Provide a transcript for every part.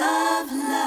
love, love,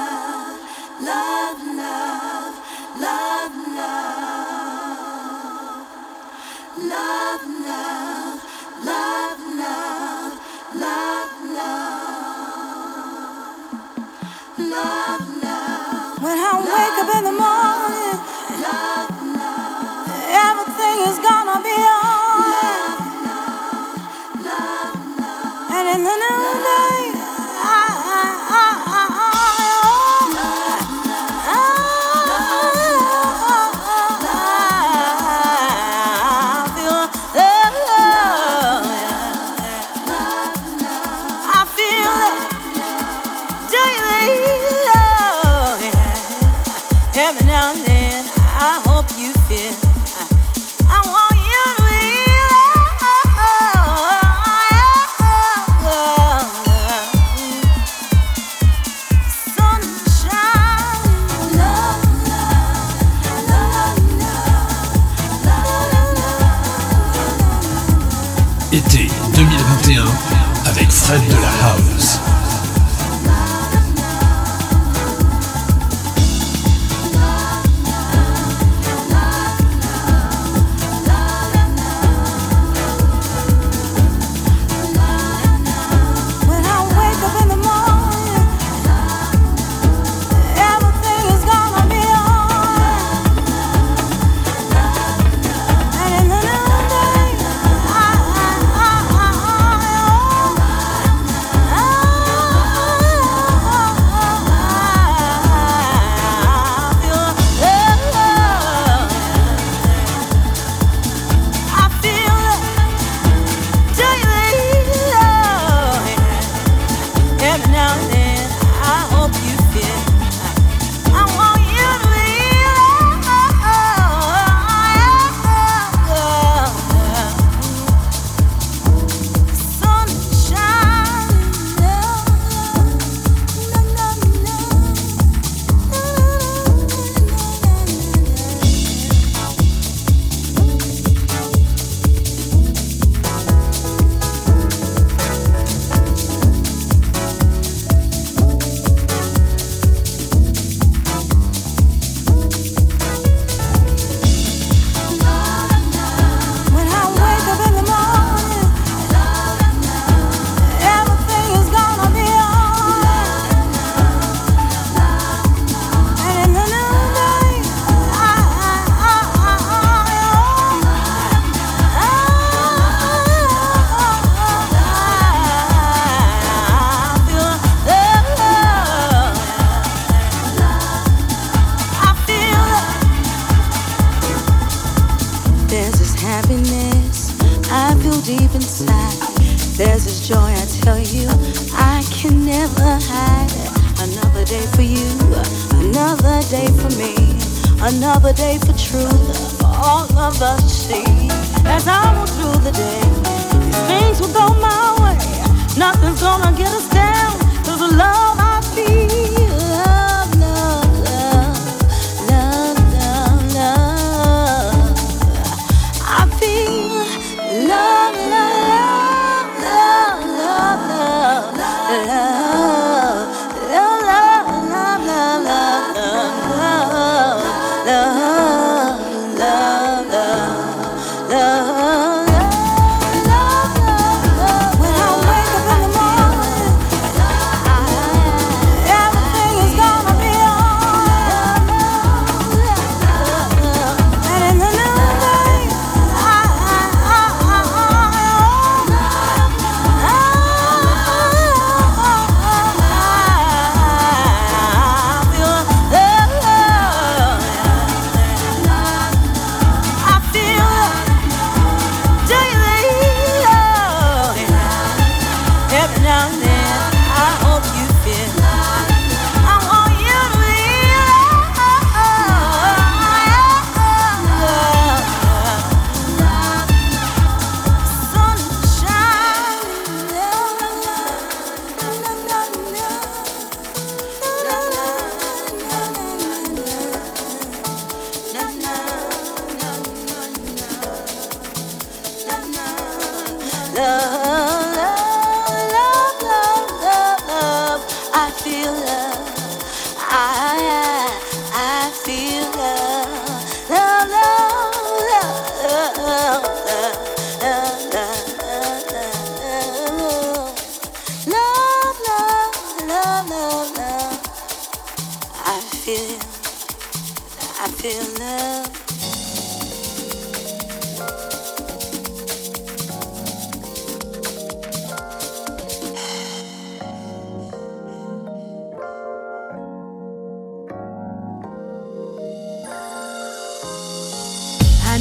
love,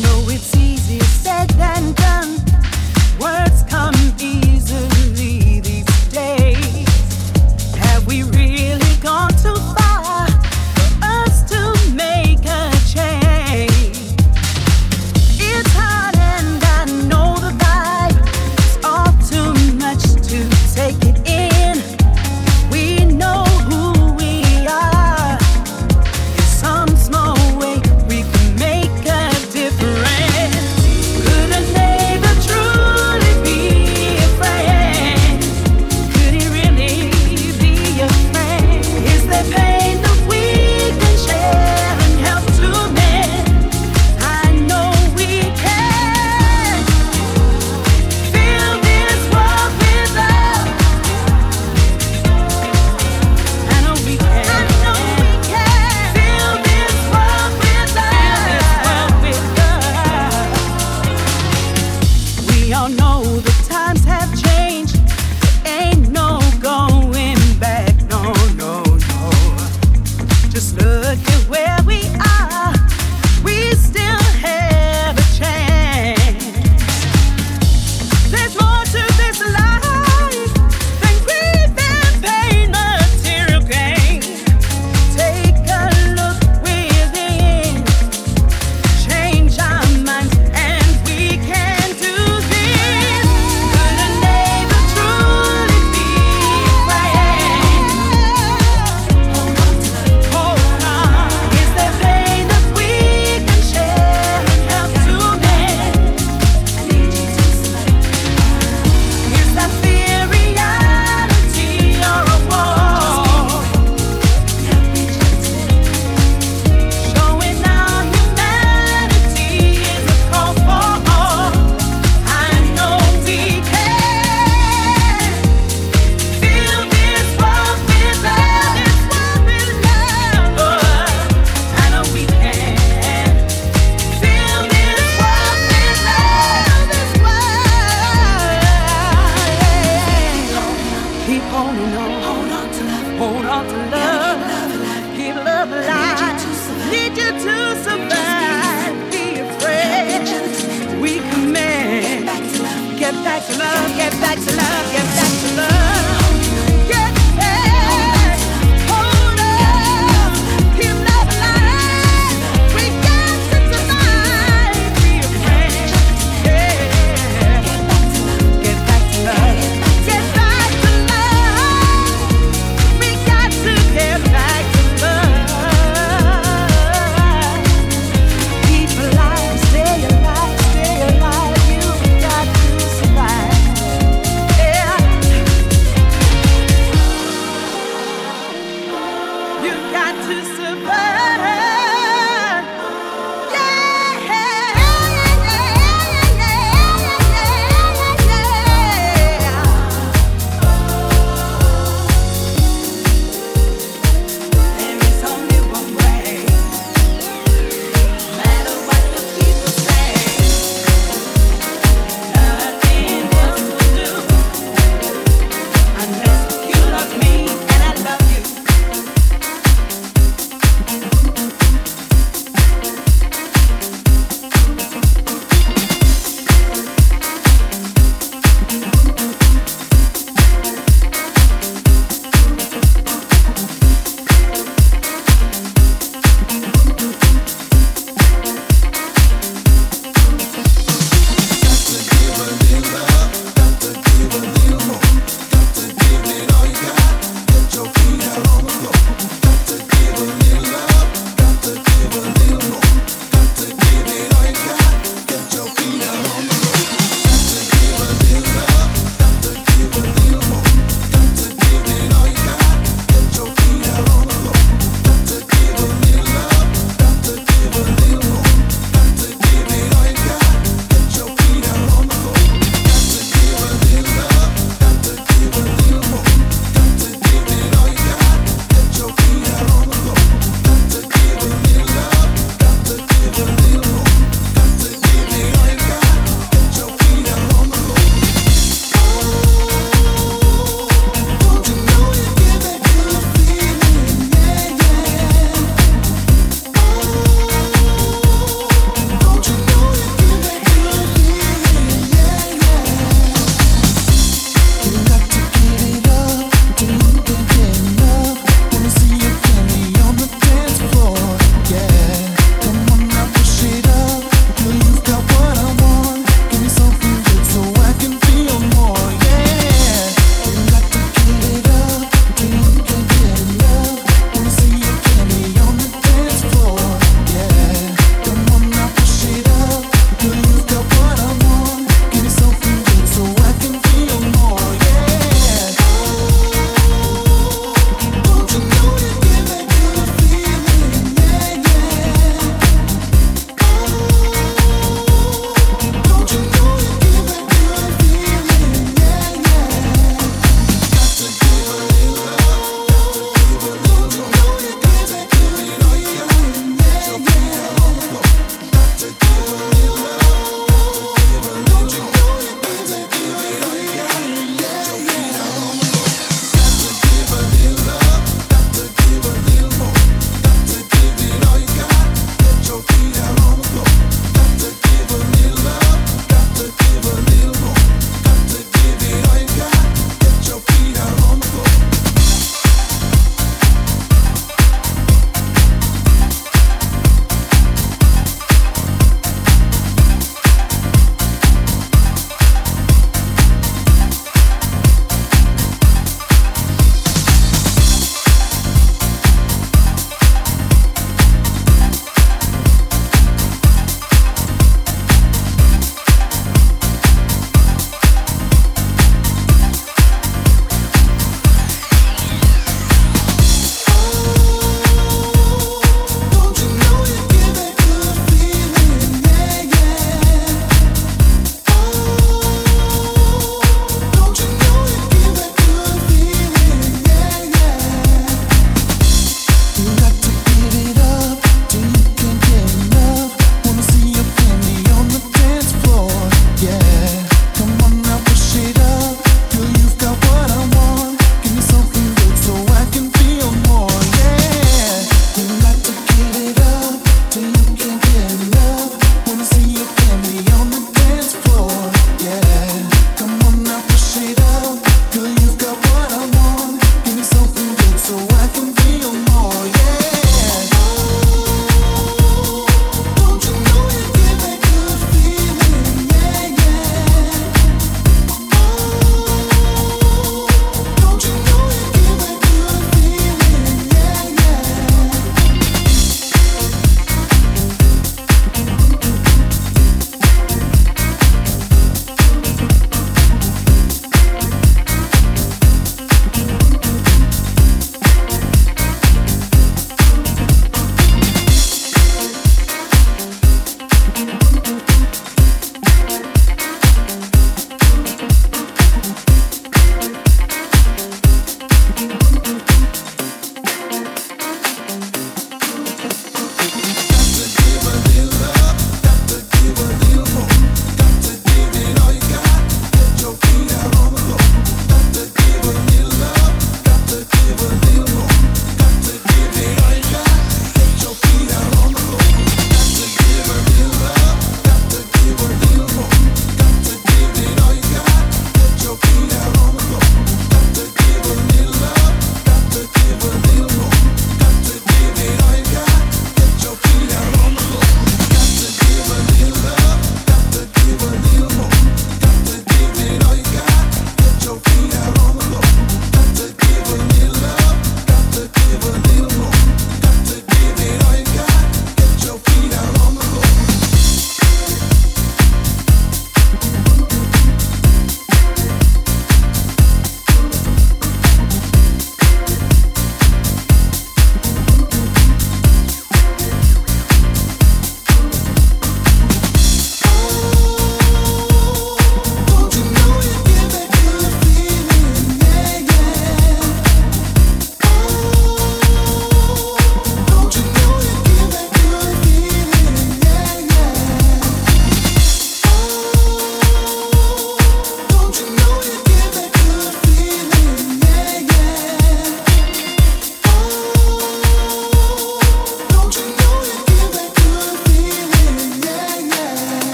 Get back to love, get back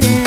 fighting